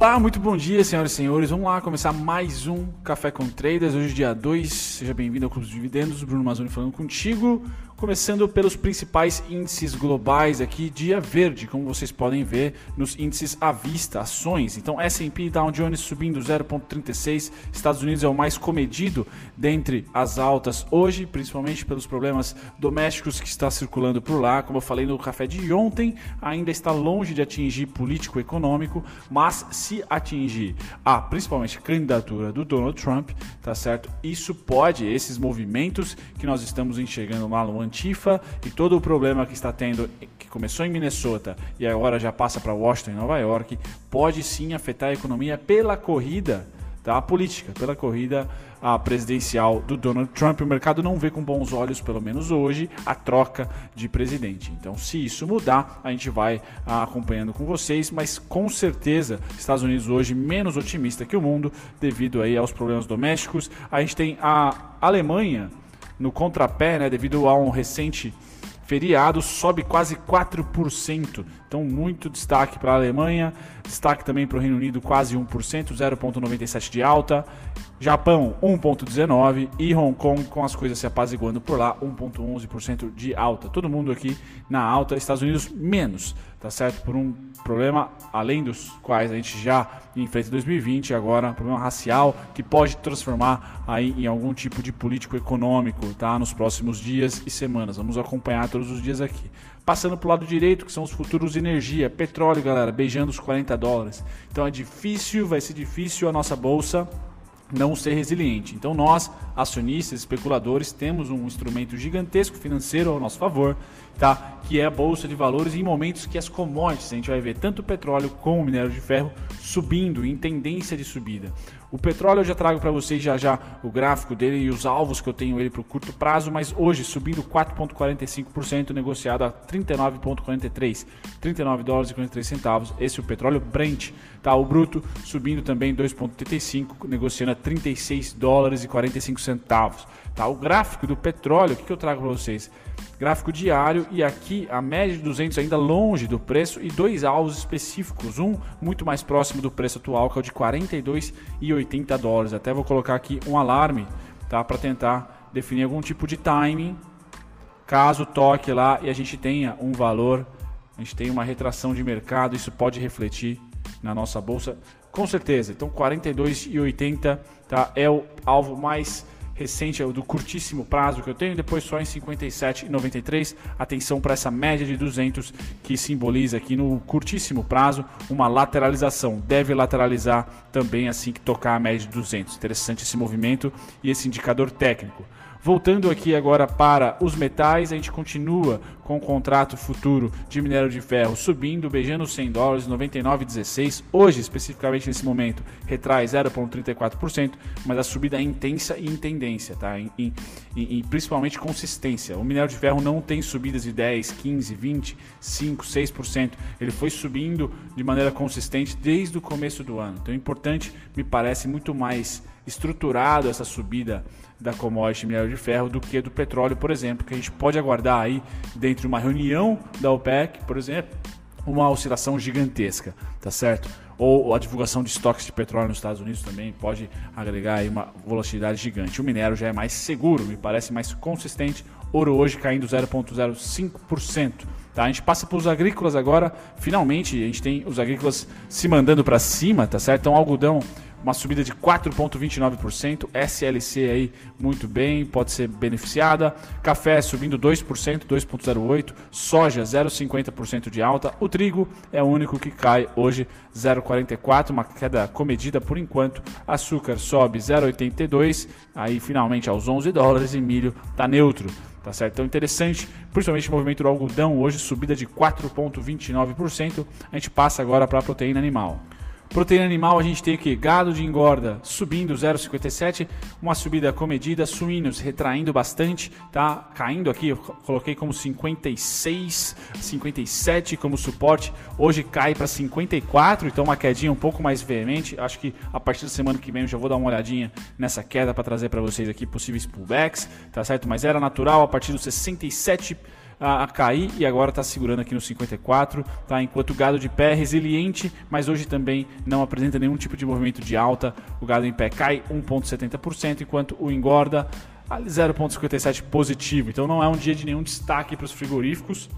Olá, muito bom dia, senhoras e senhores. Vamos lá começar mais um Café com Traders. Hoje, dia 2. Seja bem-vindo ao Clube dos Dividendos. Bruno Mazzoni falando contigo. Começando pelos principais índices globais aqui, dia verde, como vocês podem ver nos índices à vista, ações. Então, S&P Dow Jones subindo 0,36, Estados Unidos é o mais comedido dentre as altas hoje, principalmente pelos problemas domésticos que está circulando por lá. Como eu falei no café de ontem, ainda está longe de atingir político-econômico, mas se atingir a principalmente candidatura do Donald Trump, tá certo? Isso pode, esses movimentos que nós estamos enxergando lá no Antifa e todo o problema que está tendo, que começou em Minnesota e agora já passa para Washington e Nova York, pode sim afetar a economia pela corrida da política, pela corrida a presidencial do Donald Trump. O mercado não vê com bons olhos, pelo menos hoje, a troca de presidente. Então, se isso mudar, a gente vai ah, acompanhando com vocês, mas com certeza, Estados Unidos hoje menos otimista que o mundo devido aí aos problemas domésticos. A gente tem a Alemanha no contrapé, né, devido a um recente feriado, sobe quase 4%. Então, muito destaque para a Alemanha, destaque também para o Reino Unido, quase 1%, 0,97% de alta. Japão 1,19% e Hong Kong, com as coisas se apaziguando por lá, 1,11% de alta. Todo mundo aqui na alta, Estados Unidos menos, tá certo? Por um problema além dos quais a gente já enfrenta em 2020, agora um problema racial que pode transformar aí em algum tipo de político econômico, tá? Nos próximos dias e semanas. Vamos acompanhar todos os dias aqui. Passando para o lado direito, que são os futuros de energia, petróleo, galera, beijando os 40 dólares. Então é difícil, vai ser difícil a nossa bolsa não ser resiliente. Então nós, acionistas, especuladores, temos um instrumento gigantesco financeiro ao nosso favor, tá? Que é a bolsa de valores em momentos que as commodities, a gente vai ver tanto o petróleo como o minério de ferro subindo em tendência de subida. O petróleo eu já trago para vocês já já o gráfico dele e os alvos que eu tenho ele para o curto prazo, mas hoje subindo 4,45%, negociado a 39,43, 39 dólares e 43 centavos. Esse é o petróleo Brent, tá? O bruto subindo também 2,35, negociando a 36 dólares e 45 centavos. Tá? O gráfico do petróleo, o que, que eu trago para vocês? Gráfico diário e aqui a média de 200 ainda longe do preço e dois alvos específicos, um muito mais próximo do preço atual, que é o de 42,80 dólares. Até vou colocar aqui um alarme, tá, para tentar definir algum tipo de timing, caso toque lá e a gente tenha um valor, a gente tem uma retração de mercado, isso pode refletir na nossa bolsa, com certeza. Então 42,80 tá, é o alvo mais recente, é o do curtíssimo prazo que eu tenho, depois só em 57,93. Atenção para essa média de 200 que simboliza aqui no curtíssimo prazo uma lateralização. Deve lateralizar também assim que tocar a média de 200. Interessante esse movimento e esse indicador técnico. Voltando aqui agora para os metais, a gente continua com o contrato futuro de minério de ferro subindo, beijando os 100 dólares, 99,16. Hoje, especificamente nesse momento, retrai 0,34%, mas a subida é intensa e em tendência, tá? Em, principalmente consistência. O minério de ferro não tem subidas de 10, 15, 20, 5, 6%. Ele foi subindo de maneira consistente desde o começo do ano. Então é importante, me parece muito mais estruturado essa subida da commodity minério de ferro do que do petróleo, por exemplo, que a gente pode aguardar aí dentro de uma reunião da OPEC, por exemplo, uma oscilação gigantesca, tá certo? Ou a divulgação de estoques de petróleo nos Estados Unidos também pode agregar aí uma volatilidade gigante. O minério já é mais seguro, me parece mais consistente. Ouro hoje caindo 0,05%. Tá? A gente passa para os agrícolas agora. Finalmente, a gente tem os agrícolas se mandando para cima, tá certo? Então, algodão uma subida de 4,29%, SLC aí muito bem, pode ser beneficiada, café subindo 2%, 2,08%, soja 0,50% de alta, o trigo é o único que cai hoje 0,44%, uma queda comedida por enquanto, açúcar sobe 0,82%, aí finalmente aos 11 dólares e milho está neutro. Tá certo? Então interessante, principalmente o movimento do algodão hoje subida de 4,29%. A gente passa agora para a proteína animal. Proteína animal, a gente tem aqui gado de engorda subindo 0,57, uma subida comedida, suínos retraindo bastante, tá? Caindo aqui, eu coloquei como 56, 57 como suporte, hoje cai para 54, então uma quedinha um pouco mais veemente. Acho que a partir da semana que vem eu já vou dar uma olhadinha nessa queda para trazer para vocês aqui possíveis pullbacks, tá certo? Mas era natural a partir dos 67 a, a cair e agora está segurando aqui no 54, tá? Enquanto o gado de pé é resiliente, mas hoje também não apresenta nenhum tipo de movimento de alta. O gado em pé cai 1,70%, enquanto o engorda 0,57 positivo. Então não é um dia de nenhum destaque para os frigoríficos.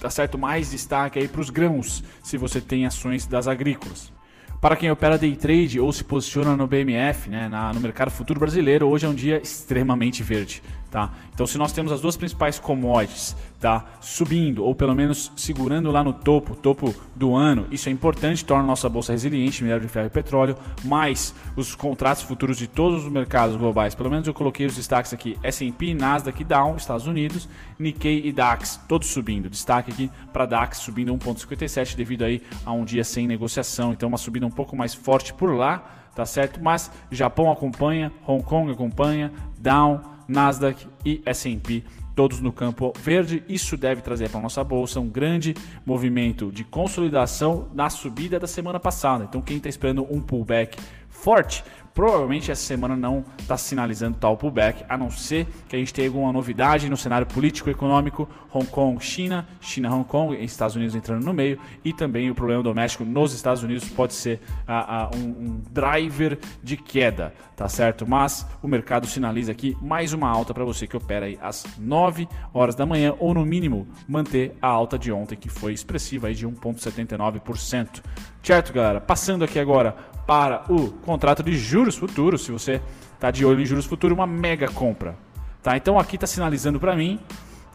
Tá certo? Mais destaque aí para os grãos, se você tem ações das agrícolas. Para quem opera day trade ou se posiciona no BMF, né, na, no mercado futuro brasileiro, hoje é um dia extremamente verde. Tá? Então, se nós temos as duas principais commodities tá, subindo ou pelo menos segurando lá no topo, topo do ano, isso é importante, torna nossa bolsa resiliente, minério de ferro e petróleo, mais os contratos futuros de todos os mercados globais. Pelo menos eu coloquei os destaques aqui: S&P, Nasdaq e Dow, Estados Unidos, Nikkei e DAX, todos subindo. Destaque aqui para DAX subindo 1.57 devido aí a um dia sem negociação, então uma subida um pouco mais forte por lá, tá certo? Mas Japão acompanha, Hong Kong acompanha, Dow Nasdaq e S&P todos no campo verde. Isso deve trazer para a nossa bolsa um grande movimento de consolidação na subida da semana passada. Então, quem está esperando um pullback forte Provavelmente essa semana não está sinalizando tal pullback, a não ser que a gente tenha alguma novidade no cenário político econômico, Hong Kong, China, China, Hong Kong, Estados Unidos entrando no meio e também o problema doméstico nos Estados Unidos pode ser uh, uh, um, um, driver de queda, tá certo? Mas o mercado sinaliza aqui mais uma alta para você que opera aí às 9 horas da manhã ou no mínimo manter a alta de ontem que foi expressiva aí de 1.79%. Certo, galera? Passando aqui agora para o contrato de juros futuros, se você está de olho em juros futuros, uma mega compra. Tá? Então aqui está sinalizando para mim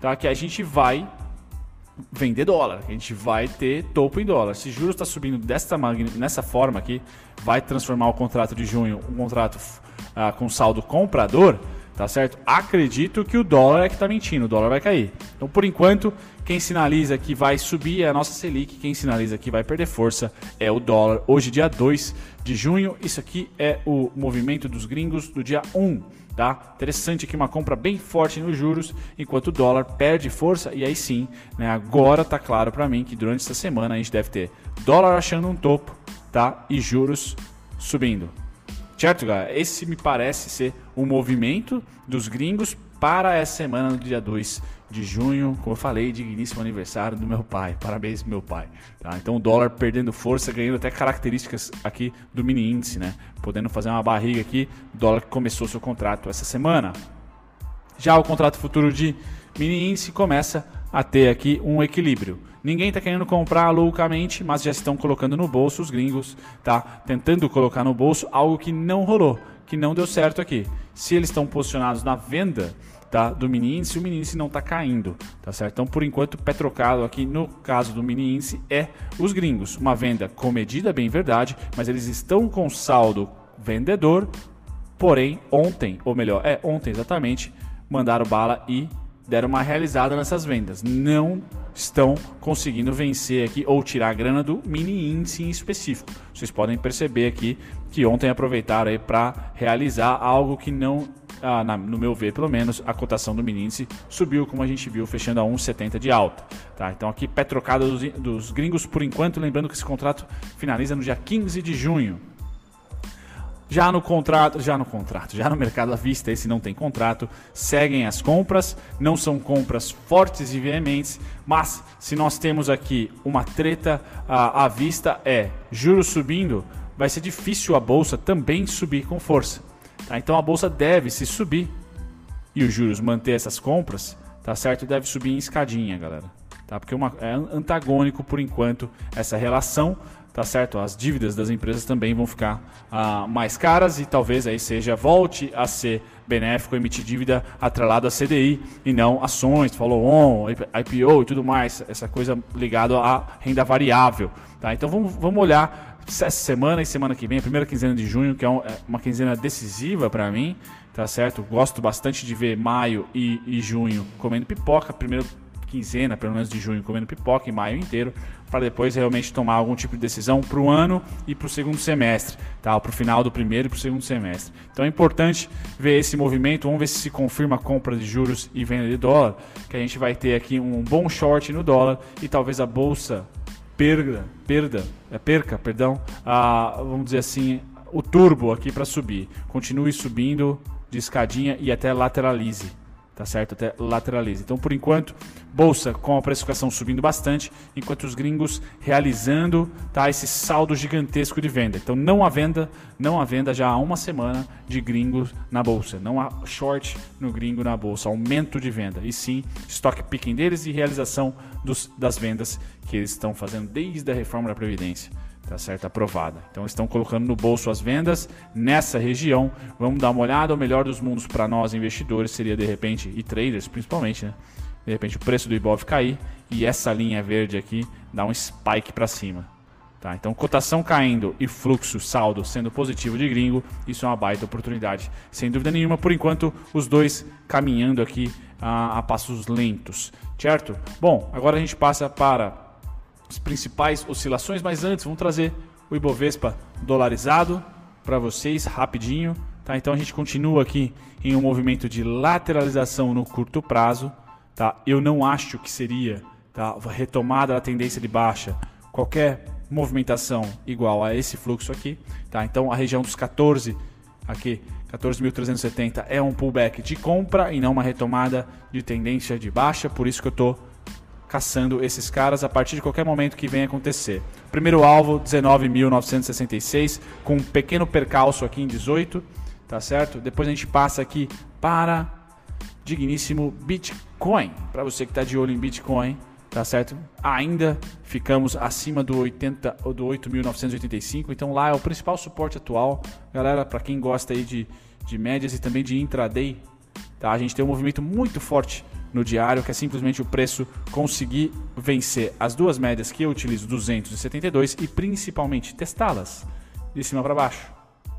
tá, que a gente vai vender dólar, a gente vai ter topo em dólar. Se juros está subindo desta nessa forma aqui, vai transformar o contrato de junho um contrato ah, com saldo comprador, tá certo? Acredito que o dólar é que está mentindo, o dólar vai cair. Então, por enquanto, quem sinaliza que vai subir é a nossa Selic, quem sinaliza que vai perder força é o dólar. Hoje, dia 2 de junho, isso aqui é o movimento dos gringos do dia 1. Tá? Interessante aqui uma compra bem forte nos juros, enquanto o dólar perde força. E aí sim, né, agora tá claro para mim que durante essa semana a gente deve ter dólar achando um topo tá? e juros subindo. Certo, galera? Esse me parece ser o movimento dos gringos para essa semana, no dia 2 de junho, como eu falei, digníssimo aniversário do meu pai. Parabéns, meu pai. Tá? Então o dólar perdendo força, ganhando até características aqui do mini índice, né? Podendo fazer uma barriga aqui, dólar que começou seu contrato essa semana. Já o contrato futuro de mini índice começa a ter aqui um equilíbrio. Ninguém está querendo comprar loucamente, mas já estão colocando no bolso os gringos, tá? Tentando colocar no bolso algo que não rolou, que não deu certo aqui. Se eles estão posicionados na venda, tá, do mini índice, o mini índice não está caindo, tá certo? Então, por enquanto, o petrocado aqui no caso do mini índice é os gringos, uma venda comedida, bem verdade, mas eles estão com saldo vendedor, porém ontem, ou melhor, é ontem exatamente, mandaram bala e deram uma realizada nessas vendas. Não estão conseguindo vencer aqui ou tirar a grana do mini índice em específico. Vocês podem perceber aqui que ontem aproveitaram para realizar algo que não ah, na, no meu ver, pelo menos, a cotação do mini índice subiu, como a gente viu, fechando a 1,70 de alta. Tá? Então aqui pé trocada dos, dos gringos por enquanto, lembrando que esse contrato finaliza no dia 15 de junho. Já no contrato, já no contrato, já no mercado à vista, esse não tem contrato, seguem as compras, não são compras fortes e veementes, mas se nós temos aqui uma treta à, à vista, é juros subindo, vai ser difícil a bolsa também subir com força. Tá? Então a bolsa deve se subir e os juros manter essas compras, tá certo? Deve subir em escadinha, galera. Tá? Porque uma, é antagônico por enquanto essa relação, tá certo? As dívidas das empresas também vão ficar ah, mais caras e talvez aí seja volte a ser benéfico emitir dívida atrelada a CDI e não ações, follow-on, IPO e tudo mais, essa coisa ligada à renda variável. Tá? Então vamos, vamos olhar essa semana e semana que vem, a primeira quinzena de junho, que é, é uma quinzena decisiva para mim, tá certo? Gosto bastante de ver maio e, e junho comendo pipoca, primeira quinzena, pelo menos de junho, comendo pipoca e maio inteiro, para depois realmente tomar algum tipo de decisão para o ano e para o segundo semestre, tá? Para o final do primeiro e para o segundo semestre. Então é importante ver esse movimento, vamos ver se se confirma a compra de juros e venda de dólar, que a gente vai ter aqui um bom short no dólar e talvez a bolsa perda, perda, é perca, perdão, a, vamos dizer assim, o turbo aqui para subir. Continue subindo de escadinha e até lateralize. Tá certo? Até lateraliza. Então, por enquanto, bolsa com a precificação subindo bastante, enquanto os gringos realizando tá, esse saldo gigantesco de venda. Então, não há venda, não há venda já há uma semana de gringos na bolsa. Não há short no gringo na bolsa, aumento de venda. E sim, stock picking deles e realização dos, das vendas que eles estão fazendo desde a reforma da Previdência tá certo? Aprovada. Então estão colocando no bolso as vendas nessa região. Vamos dar uma olhada. O melhor dos mundos para nós investidores seria de repente e traders principalmente, né? De repente o preço do Ibov cair e essa linha verde aqui dar um spike para cima. Tá, então, cotação caindo e fluxo, saldo sendo positivo de gringo, isso é uma baita oportunidade, sem dúvida nenhuma. Por enquanto, os dois caminhando aqui a, a passos lentos, certo? Bom, agora a gente passa para as principais oscilações, mas antes vamos trazer o Ibovespa dolarizado para vocês rapidinho. Tá? Então a gente continua aqui em um movimento de lateralização no curto prazo. Tá? Eu não acho que seria tá? retomada da tendência de baixa qualquer movimentação igual a esse fluxo aqui. Tá? Então a região dos 14 aqui 14.370 é um pullback de compra e não uma retomada de tendência de baixa, por isso que eu estou caçando esses caras a partir de qualquer momento que venha acontecer. Primeiro alvo, 19.966, com um pequeno percalço aqui em 18, tá certo? Depois a gente passa aqui para digníssimo Bitcoin, para você que está de olho em Bitcoin, tá certo? Ainda ficamos acima do 80 ou do 8.985, então lá é o principal suporte atual, galera, para quem gosta aí de, de médias e também de intraday, tá? A gente tem um movimento muito forte no diário, que é simplesmente o preço conseguir vencer as duas médias que eu utilizo, 272, e principalmente testá-las de cima para baixo.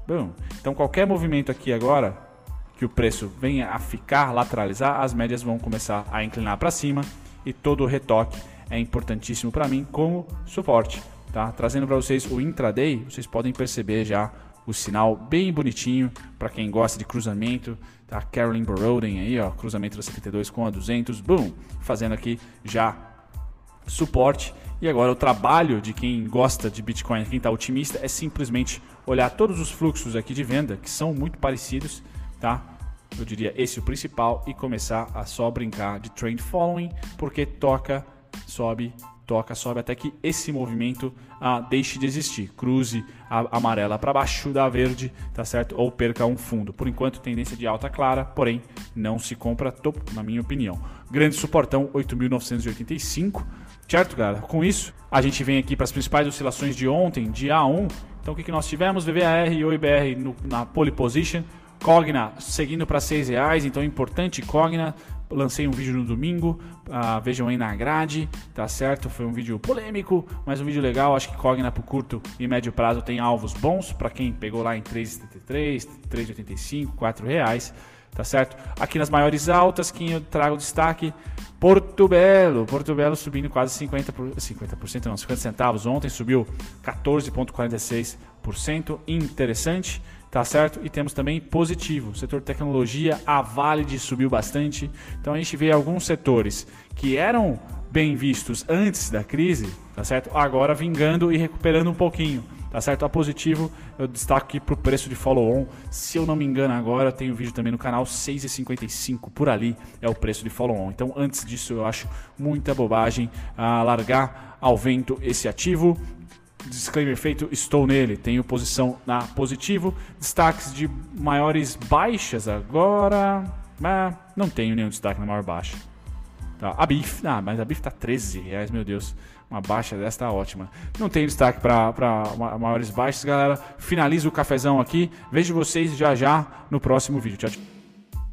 Bom, então qualquer movimento aqui agora que o preço venha a ficar lateralizar, as médias vão começar a inclinar para cima e todo o retoque é importantíssimo para mim como suporte. Tá? Trazendo para vocês o intraday, vocês podem perceber já o sinal bem bonitinho para quem gosta de cruzamento, tá? Carolyn Boroden aí, ó, cruzamento da 72 com a 200, boom, fazendo aqui já suporte. E agora o trabalho de quem gosta de Bitcoin, quem está otimista, é simplesmente olhar todos os fluxos aqui de venda que são muito parecidos, tá? Eu diria esse é o principal e começar a só brincar de trend following, porque toca, sobe, toca, sobe até que esse movimento ah, deixe de existir. Cruze a amarela para baixo da verde, tá certo? Ou perca um fundo. Por enquanto, tendência de alta clara, porém não se compra topo, na minha opinião. Grande suportão 8.985, certo, galera? Com isso, a gente vem aqui para as principais oscilações de ontem, dia 1. Então, o que, que nós tivemos? VVAR e OIBR no, na pole position. Cogna seguindo para R$ reais, então é importante Cogna lancei um vídeo no domingo, uh, vejam aí na grade, tá certo? Foi um vídeo polêmico, mas um vídeo legal. Acho que Cogna pro curto e médio prazo tem alvos bons para quem pegou lá em 3,73, 3,85, 4 reais, tá certo? Aqui nas maiores altas, quem eu trago destaque, Porto Belo, Porto Belo subindo quase 50%, por, 50% não, 50 centavos. Ontem subiu 14,46%, interessante tá certo? E temos também positivo, setor tecnologia, a Valide subiu bastante. Então a gente vê alguns setores que eram bem vistos antes da crise, tá certo? Agora vingando e recuperando um pouquinho, tá certo? A positivo, eu destaco aqui para o preço de follow-on. Se eu não me engano agora, tem um vídeo também no canal, 6,55 por ali é o preço de follow-on. Então antes disso eu acho muita bobagem a largar ao vento esse ativo disclaimer feito, estou nele. Tenho posição na positivo. Destaques de maiores baixas agora. Ah, não tenho nenhum destaque na maior baixa. Tá. A BIF, ah, mas a BIF tá 13 reais, meu Deus. Uma baixa dessa tá ótima. Não tem destaque para maiores baixas, galera. Finalizo o cafezão aqui. Vejo vocês já já no próximo vídeo. Tchau, tchau.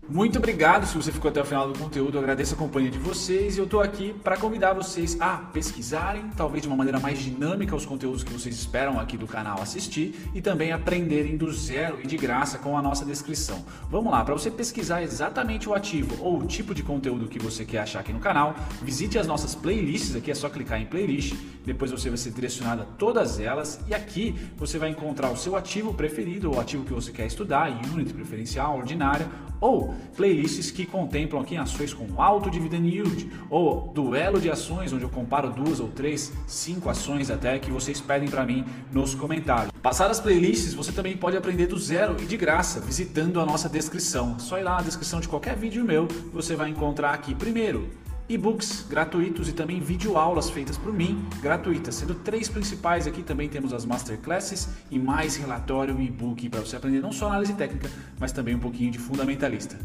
Muito obrigado se você ficou até o final do conteúdo, eu agradeço a companhia de vocês e eu estou aqui para convidar vocês a pesquisarem, talvez de uma maneira mais dinâmica, os conteúdos que vocês esperam aqui do canal assistir e também aprenderem do zero e de graça com a nossa descrição. Vamos lá, para você pesquisar exatamente o ativo ou o tipo de conteúdo que você quer achar aqui no canal, visite as nossas playlists, aqui é só clicar em playlist, depois você vai ser direcionado a todas elas e aqui você vai encontrar o seu ativo preferido, o ativo que você quer estudar, unit preferencial, ordinária ou playlists que contemplam aqui ações com alto dividend yield ou duelo de ações, onde eu comparo duas ou três, cinco ações até que vocês pedem para mim nos comentários. Passar as playlists, você também pode aprender do zero e de graça, visitando a nossa descrição. Só ir lá na descrição de qualquer vídeo meu, você vai encontrar aqui primeiro e-books gratuitos e também videoaulas feitas por mim, gratuitas, sendo três principais aqui também temos as masterclasses e mais relatório e e-book para você aprender não só análise técnica, mas também um pouquinho de fundamentalista.